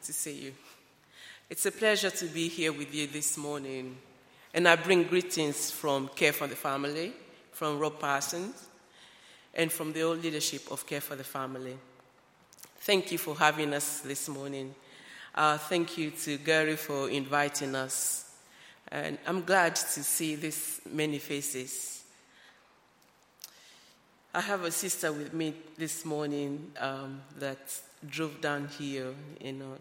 Good to see you. It's a pleasure to be here with you this morning. And I bring greetings from Care for the Family, from Rob Parsons, and from the old leadership of Care for the Family. Thank you for having us this morning. Uh, thank you to Gary for inviting us. And I'm glad to see this many faces. I have a sister with me this morning um, that drove down here, you know.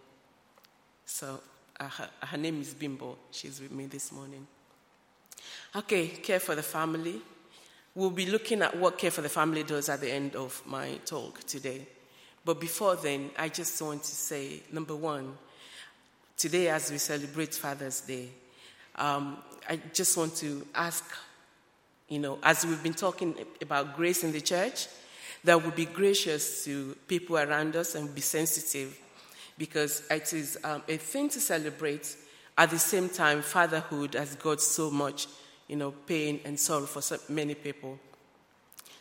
So uh, her, her name is Bimbo. She's with me this morning. Okay, care for the family. We'll be looking at what Care for the Family does at the end of my talk today. But before then, I just want to say number one, today as we celebrate Father's Day, um, I just want to ask, you know, as we've been talking about grace in the church, that we be gracious to people around us and be sensitive because it is um, a thing to celebrate. At the same time, fatherhood has got so much, you know, pain and sorrow for so many people.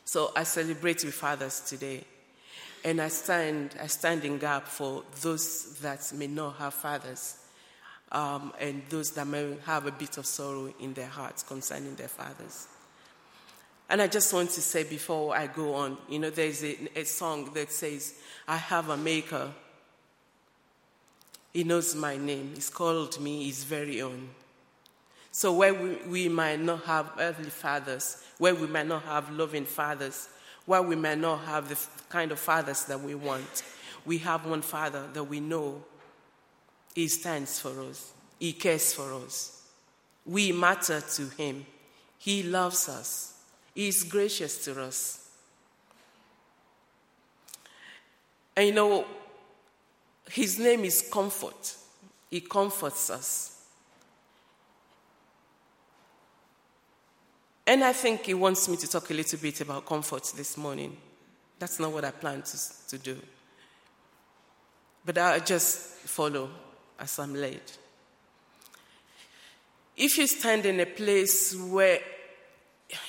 So I celebrate with fathers today. And I stand, I stand in gap for those that may not have fathers um, and those that may have a bit of sorrow in their hearts concerning their fathers. And I just want to say before I go on, you know, there's a, a song that says, I have a maker. He knows my name. He's called me his very own. So, where we, we might not have earthly fathers, where we might not have loving fathers, where we might not have the kind of fathers that we want, we have one father that we know he stands for us, he cares for us. We matter to him, he loves us. He is gracious to us. And you know, His name is comfort. He comforts us. And I think He wants me to talk a little bit about comfort this morning. That's not what I plan to, to do. But I'll just follow as I'm led. If you stand in a place where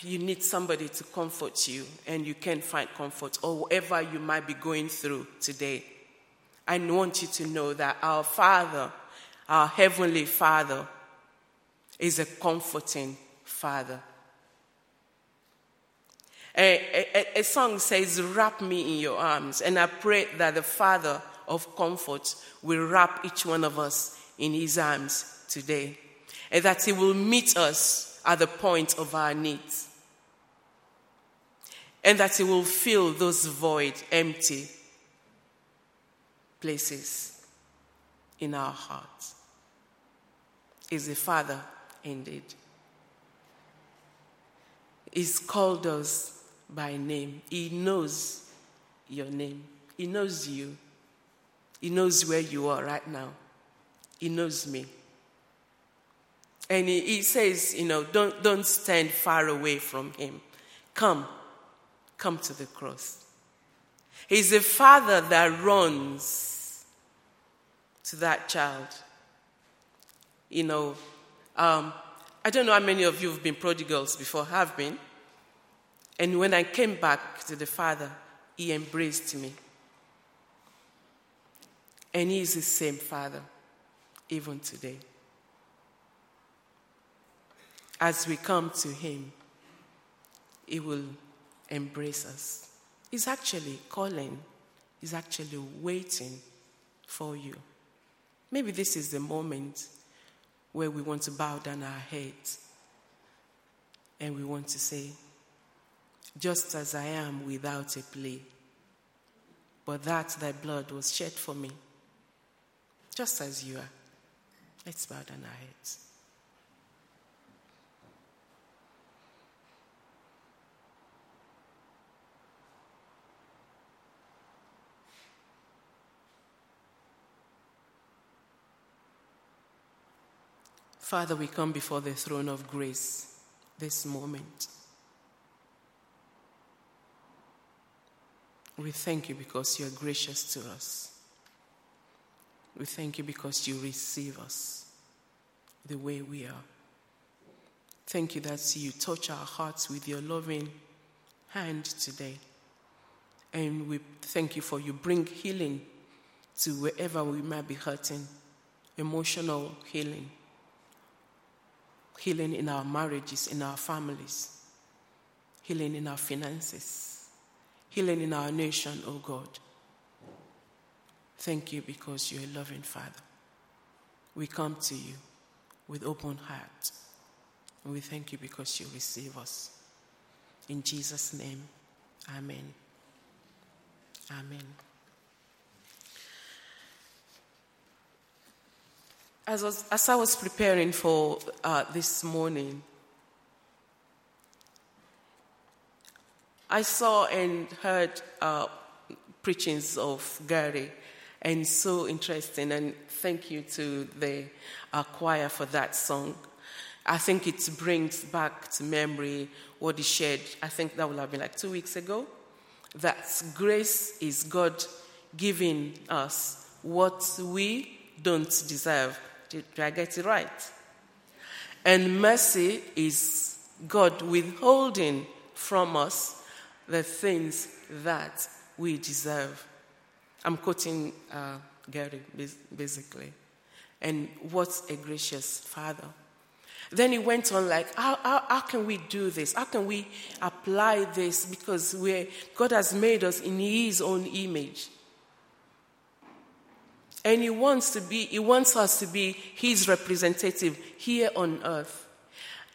you need somebody to comfort you and you can't find comfort or whatever you might be going through today. I want you to know that our Father, our Heavenly Father, is a comforting Father. A, a, a, song says, Wrap me in your arms. And I pray that the Father of comfort will wrap each one of us in his arms today. And that he will meet us at the point of our needs. And that He will fill those void, empty places in our hearts. Is the Father indeed. He's called us by name. He knows your name. He knows you. He knows where you are right now. He knows me. And he, he says, you know, don't, don't stand far away from him. Come, come to the cross. He's a father that runs to that child. You know, um, I don't know how many of you have been prodigals before, have been. And when I came back to the father, he embraced me. And he is the same father, even today as we come to Him, He will embrace us. He's actually calling, He's actually waiting for you. Maybe this is the moment where we want to bow down our heads and we want to say, Just as I am without a plea, but that thy blood was shed for me, just as you are. Let's bow down our heads. Father, we come before the throne of grace this moment. We thank you because you're gracious to us. We thank you because you receive us the way we are. Thank you that you touch our hearts with your loving hand today. And we thank you for you bring healing to wherever we might be hurting emotional healing, healing in our marriages, in our families, healing in our finances, healing in our nation, oh God. Thank you because you're a loving Father. We come to you with open heart. And we thank you because you receive us. In Jesus' name, Amen. Amen. As, was, as I was preparing for uh, this morning, I saw and heard uh, preachings of Gary, and so interesting. And thank you to the uh, choir for that song. I think it brings back to memory what he shared. I think that would have been like two weeks ago. That grace is God giving us what we don't deserve. Did, I get it right? And mercy is God withholding from us the things that we deserve. I'm quoting uh, Gary, basically. And what a gracious Father. Then he went on like, how, how, how, can we do this? How can we apply this? Because we God has made us in his own image. And he wants to be, he wants us to be his representative here on earth.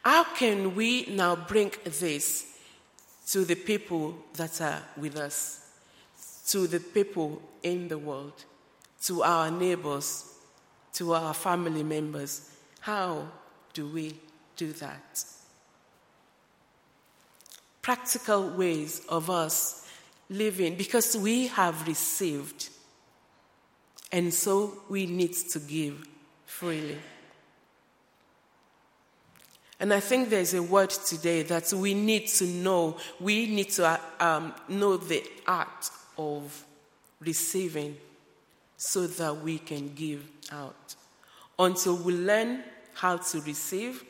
How can we now bring this to the people that are with us, to the people in the world, to our neighbors, to our family members? How do we do that? Practical ways of us living because we have received and so we need to give freely. And I think there's a word today that we need to know. We need to um, know the art of receiving so that we can give out. Until we learn how to receive,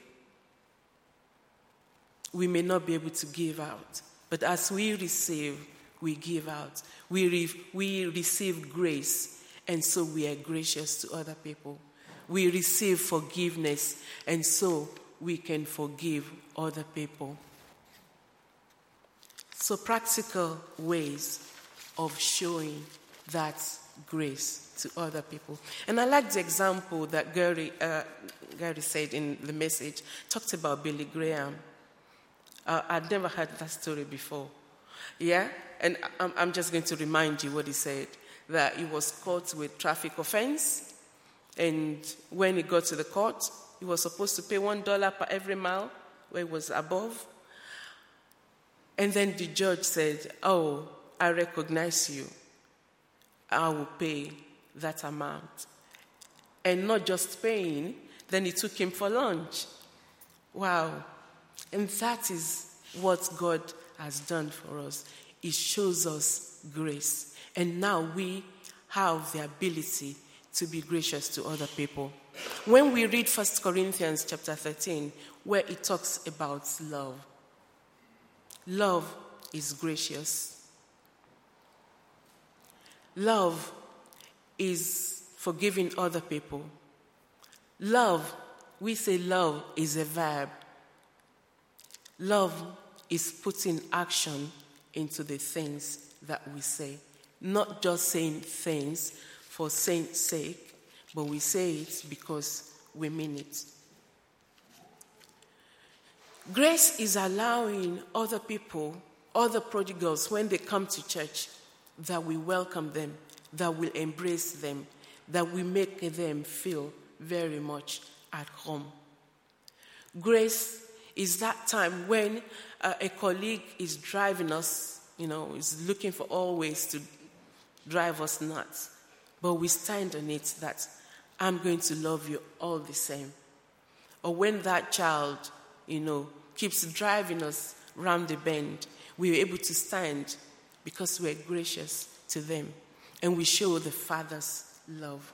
we may not be able to give out. But as we receive, we give out. We, re- we receive grace and so we are gracious to other people. We receive forgiveness, and so we can forgive other people. So, practical ways of showing that grace to other people. And I like the example that Gary, uh, Gary said in the message, talked about Billy Graham. Uh, I'd never heard that story before. Yeah? And I'm, I'm just going to remind you what he said that he was caught with traffic offense. And when he got to the court, he was supposed to pay one dollar per every mile where he was above. And then the judge said, Oh, I recognize you. I will pay that amount. And not just paying, then he took him for lunch. Wow. And that is what God has done for us. He shows us grace. And now we have the ability to be gracious to other people. When we read 1 Corinthians chapter 13, where it talks about love, love is gracious. Love is forgiving other people. Love, we say love is a verb. Love is putting action into the things that we say not just saying things for saying's sake, but we say it because we mean it. Grace is allowing other people, other prodigals, when they come to church, that we welcome them, that we embrace them, that we make them feel very much at home. Grace is that time when uh, a colleague is driving us, you know, is looking for all ways to drive us nuts. But we stand on it that I'm going to love you all the same. Or when that child, you know, keeps driving us round the bend, we're able to stand because we're gracious to them and we show the Father's love.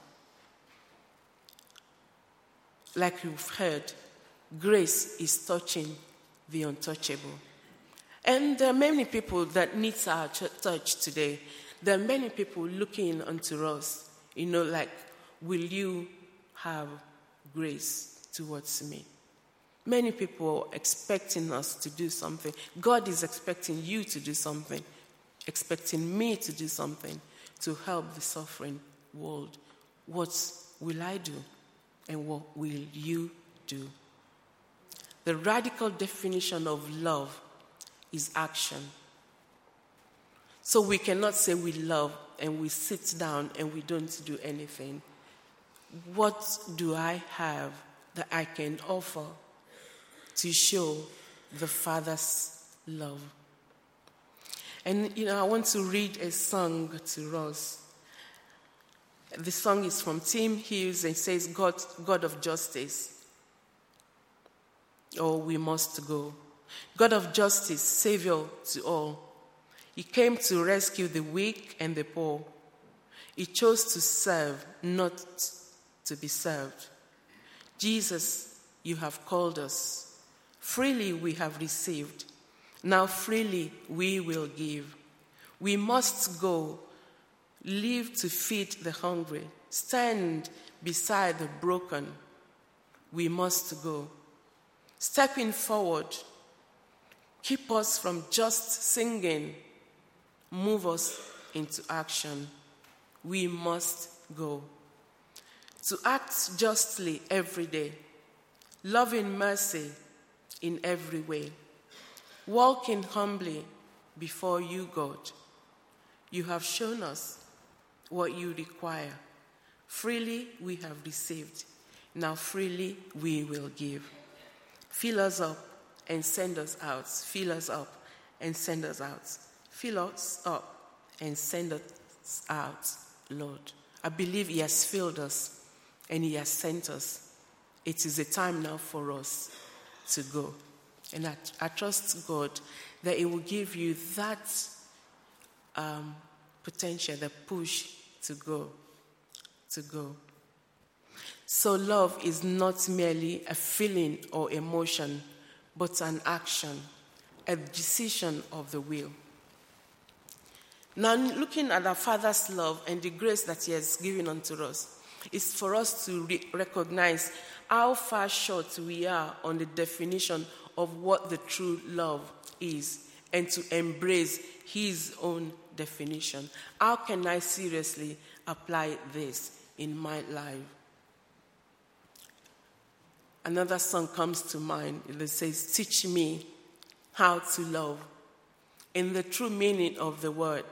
Like you've heard, grace is touching the untouchable. And there are many people that needs our touch today. There are many people looking unto us You know, like, will you have grace towards me? Many people are expecting us to do something. God is expecting you to do something, expecting me to do something to help the suffering world. What will I do? And what will you do? The radical definition of love is action. So we cannot say we love and we sit down and we don't do anything. What do I have that I can offer to show the Father's love? And, you know, I want to read a song to us. The song is from Tim Hughes and says, God, God of justice. Oh, we must go. God of justice, Savior to all. He came to rescue the weak and the poor. He chose to serve, not to be served. Jesus, you have called us. Freely we have received. Now freely we will give. We must go, live to feed the hungry, stand beside the broken. We must go. Stepping forward, keep us from just singing, move us into action. We must go. To act justly every day, loving mercy in every way walking humbly before you, God. You have shown us what you require. Freely we have received. Now freely we will give. Fill us up and send us out. Fill us up and send us out. Fill us up and send us out, Lord. I believe He has filled us and He has sent us. It is a time now for us to go. And I, I trust God that He will give you that um, potential, the push to go, to go. So, love is not merely a feeling or emotion, but an action, a decision of the will. Now, looking at our Father's love and the grace that He has given unto us, is for us to re- recognize how far short we are on the definition of what the true love is and to embrace his own definition. How can I seriously apply this in my life? Another song comes to mind It says, Teach me how to love in the true meaning of the word.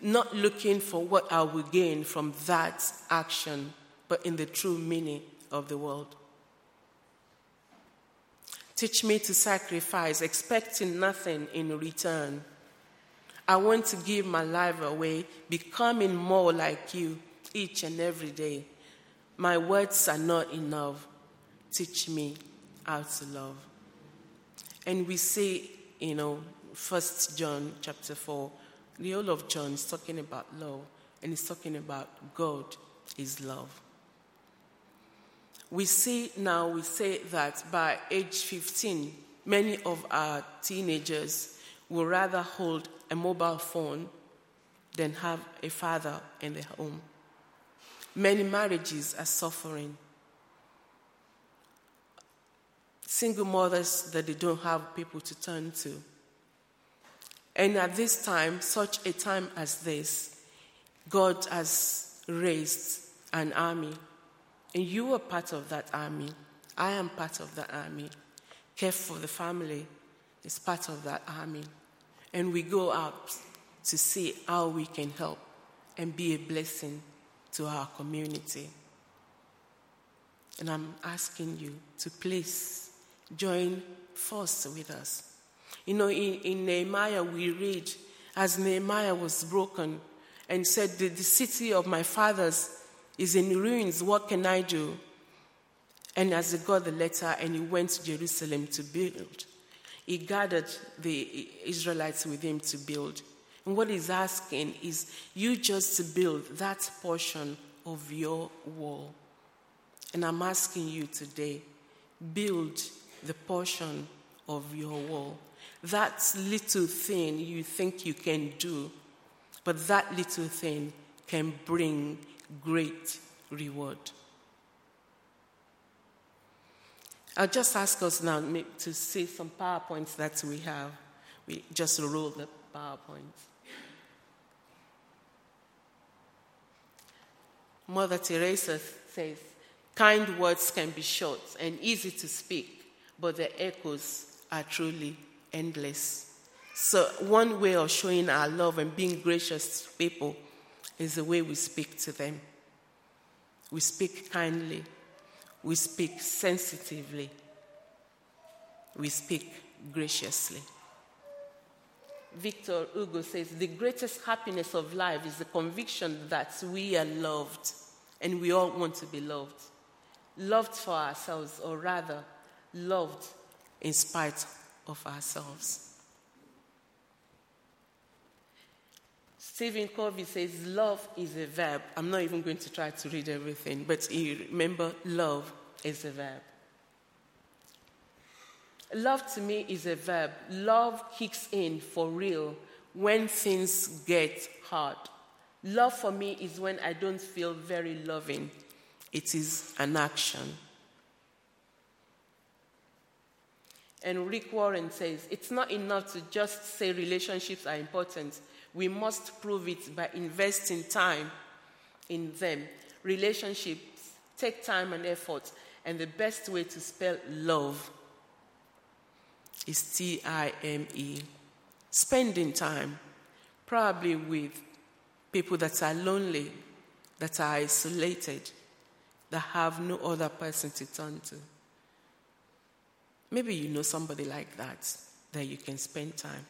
Not looking for what I will gain from that action, but in the true meaning of the word. Teach me to sacrifice, expecting nothing in return. I want to give my life away, becoming more like you each and every day. My words are not enough. Teach me how to love. And we see, you know, First John chapter 4, the whole of John is talking about love, and he's talking about God is love we see now, we say that by age 15, many of our teenagers will rather hold a mobile phone than have a father in the home. Many marriages are suffering. Single mothers that they don't have people to turn to. And at this time, such a time as this, God has raised an army and you are part of that army. I am part of that army. Care for the family is part of that army. And we go out to see how we can help and be a blessing to our community. And I'm asking you to please join force with us. You know, in, in Nehemiah, we read as Nehemiah was broken and said, the, the city of my fathers is in ruins. What can I do? And as he got the letter and he went to Jerusalem to build, he gathered the Israelites with him to build. And what he's asking is you just to build that portion of your wall. And I'm asking you today build the portion of your wall. That little thing you think you can do, but that little thing can bring great reward. I'll just ask us now to see some PowerPoints that we have. We just roll the PowerPoints. Mother Teresa says, kind words can be short and easy to speak, but the echoes are truly endless. So, one way of showing our love and being gracious to people is the way we speak to them. We speak kindly, we speak sensitively, we speak graciously. Victor Hugo says the greatest happiness of life is the conviction that we are loved and we all want to be loved. Loved for ourselves, or rather, loved in spite of ourselves. Stephen Covey says, Love is a verb. I'm not even going to try to read everything, but remember, love is a verb. Love to me is a verb. Love kicks in for real when things get hard. Love for me is when I don't feel very loving, it is an action. And Rick Warren says it's not enough to just say relationships are important. We must prove it by investing time in them. Relationships take time and effort, and the best way to spell love is T I M E. Spending time, probably with people that are lonely, that are isolated, that have no other person to turn to. Maybe you know somebody like that, that you can spend time.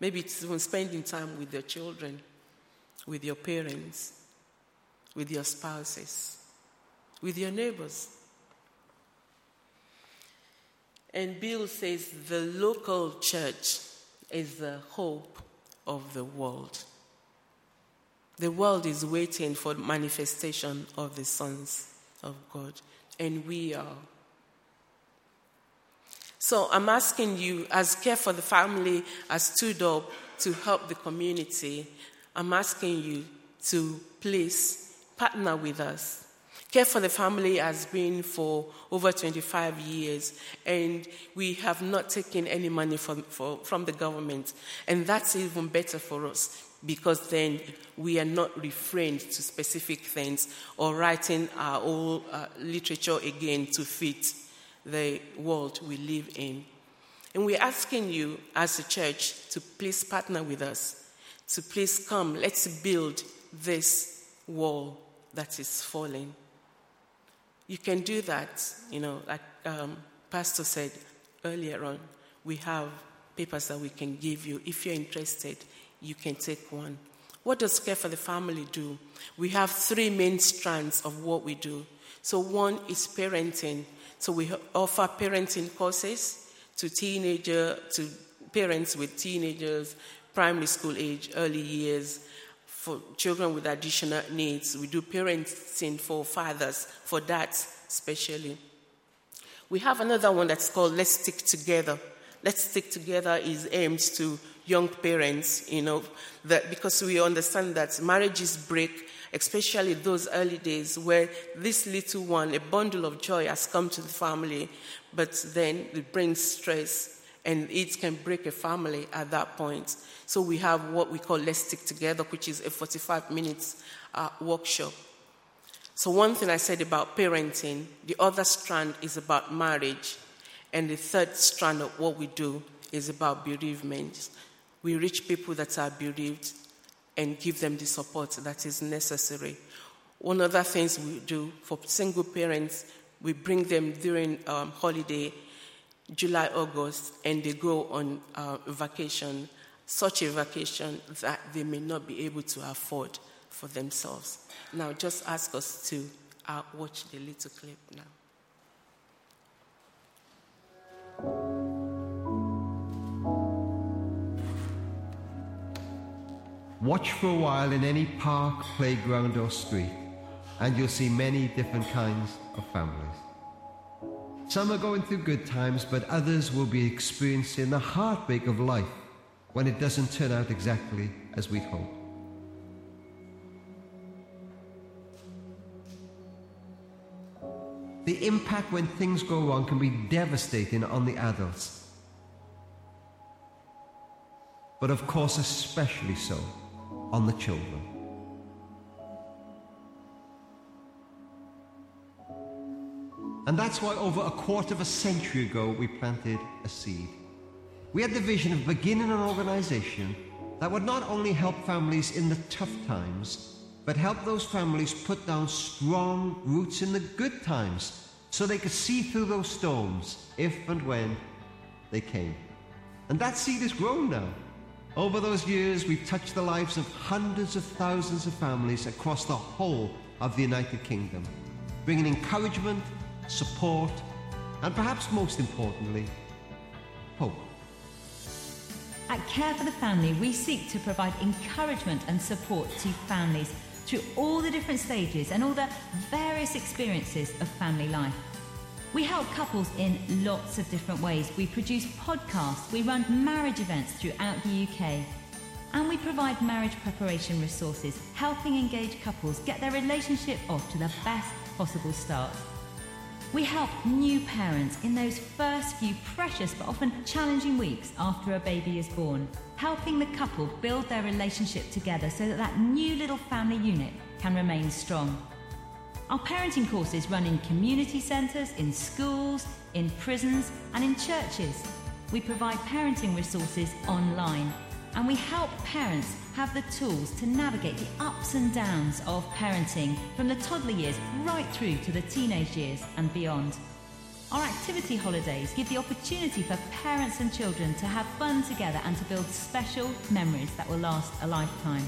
Maybe it's even spending time with your children, with your parents, with your spouses, with your neighbors. And Bill says the local church is the hope of the world. The world is waiting for manifestation of the sons of God, and we are. So I'm asking you, as Care for the Family has stood up to help the community, I'm asking you to please partner with us Care for the family has been for over 25 years, and we have not taken any money from, for, from the government. And that's even better for us because then we are not refrained to specific things or writing our old uh, literature again to fit the world we live in. And we're asking you as a church to please partner with us, to please come, let's build this wall that is falling. You can do that, you know, like um, Pastor said earlier on, we have papers that we can give you. If you're interested, you can take one. What does Care for the Family do? We have three main strands of what we do. So, one is parenting. So, we offer parenting courses to teenager, to parents with teenagers, primary school age, early years, for children with additional needs. We do parenting for fathers, for dads especially. We have another one that's called Let's Stick Together. Let's Stick Together is aimed to young parents, you know, that because we understand that marriages break, especially those early days where this little one, a bundle of joy, has come to the family, but then it brings stress and it can break a family at that point. So we have what we call Let's Stick Together, which is a 45 minutes uh, workshop. So, one thing I said about parenting, the other strand is about marriage, and the third strand of what we do is about bereavement. We reach people that are bereaved and give them the support that is necessary. One of the things we do for single parents, we bring them during um, holiday July, August, and they go on uh, vacation, such a vacation that they may not be able to afford for themselves. Now, just ask us to uh, watch the little clip now. Watch for a while in any park, playground, or street, and you'll see many different kinds of families. Some are going through good times, but others will be experiencing the heartbreak of life when it doesn't turn out exactly as we'd hoped. The impact when things go wrong can be devastating on the adults, but of course, especially so on the children. And that's why over a quarter of a century ago we planted a seed. We had the vision of beginning an organization that would not only help families in the tough times, but help those families put down strong roots in the good times so they could see through those storms if and when they came. And that seed has grown now. Over those years, we've touched the lives of hundreds of thousands of families across the whole of the United Kingdom, bringing encouragement, support, and perhaps most importantly, hope. At Care for the Family, we seek to provide encouragement and support to families through all the different stages and all the various experiences of family life. We help couples in lots of different ways. We produce podcasts, we run marriage events throughout the UK, and we provide marriage preparation resources, helping engaged couples get their relationship off to the best possible start. We help new parents in those first few precious but often challenging weeks after a baby is born, helping the couple build their relationship together so that that new little family unit can remain strong. Our parenting courses run in community centres, in schools, in prisons, and in churches. We provide parenting resources online, and we help parents have the tools to navigate the ups and downs of parenting from the toddler years right through to the teenage years and beyond. Our activity holidays give the opportunity for parents and children to have fun together and to build special memories that will last a lifetime.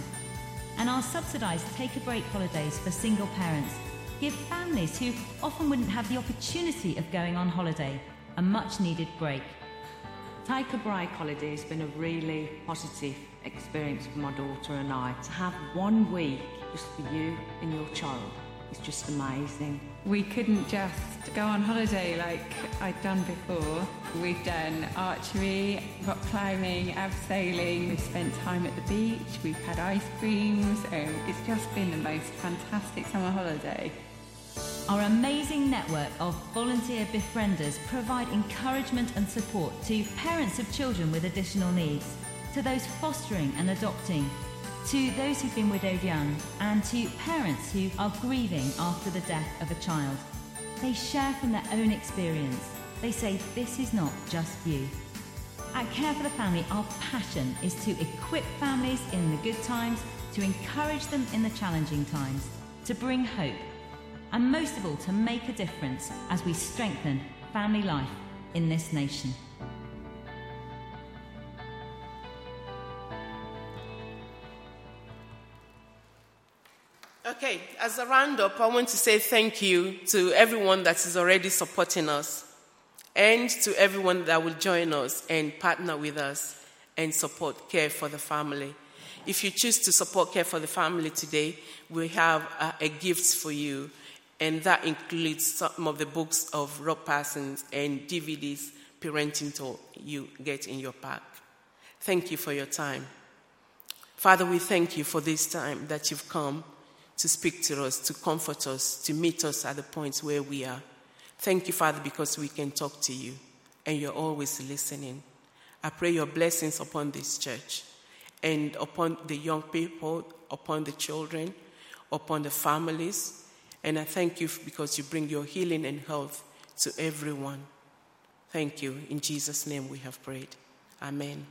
And our subsidised take a break holidays for single parents give families who often wouldn't have the opportunity of going on holiday a much needed break. Take a break holiday has been a really positive experience for my daughter and I. To have one week just for you and your child is just amazing. We couldn't just go on holiday like I'd done before. We've done archery, rock climbing, abseiling, we've spent time at the beach, we've had ice creams. Um, it's just been the most fantastic summer holiday. Our amazing network of volunteer befrienders provide encouragement and support to parents of children with additional needs, to those fostering and adopting, to those who've been widowed young, and to parents who are grieving after the death of a child. They share from their own experience. They say, This is not just you. At Care for the Family, our passion is to equip families in the good times, to encourage them in the challenging times, to bring hope and most of all to make a difference as we strengthen family life in this nation. Okay, as a roundup, I want to say thank you to everyone that is already supporting us and to everyone that will join us and partner with us and support Care for the Family. If you choose to support Care for the Family today, we have a, a gift for you and that includes some of the books of Rob Parsons and DVDs parenting tool you get in your pack. Thank you for your time. Father, we thank you for this time that you've come to speak to us, to comfort us, to meet us at the points where we are. Thank you, Father, because we can talk to you and you're always listening. I pray your blessings upon this church and upon the young people, upon the children, upon the families, and I thank you because you bring your healing and health to everyone. Thank you. In Jesus' name we have prayed. Amen.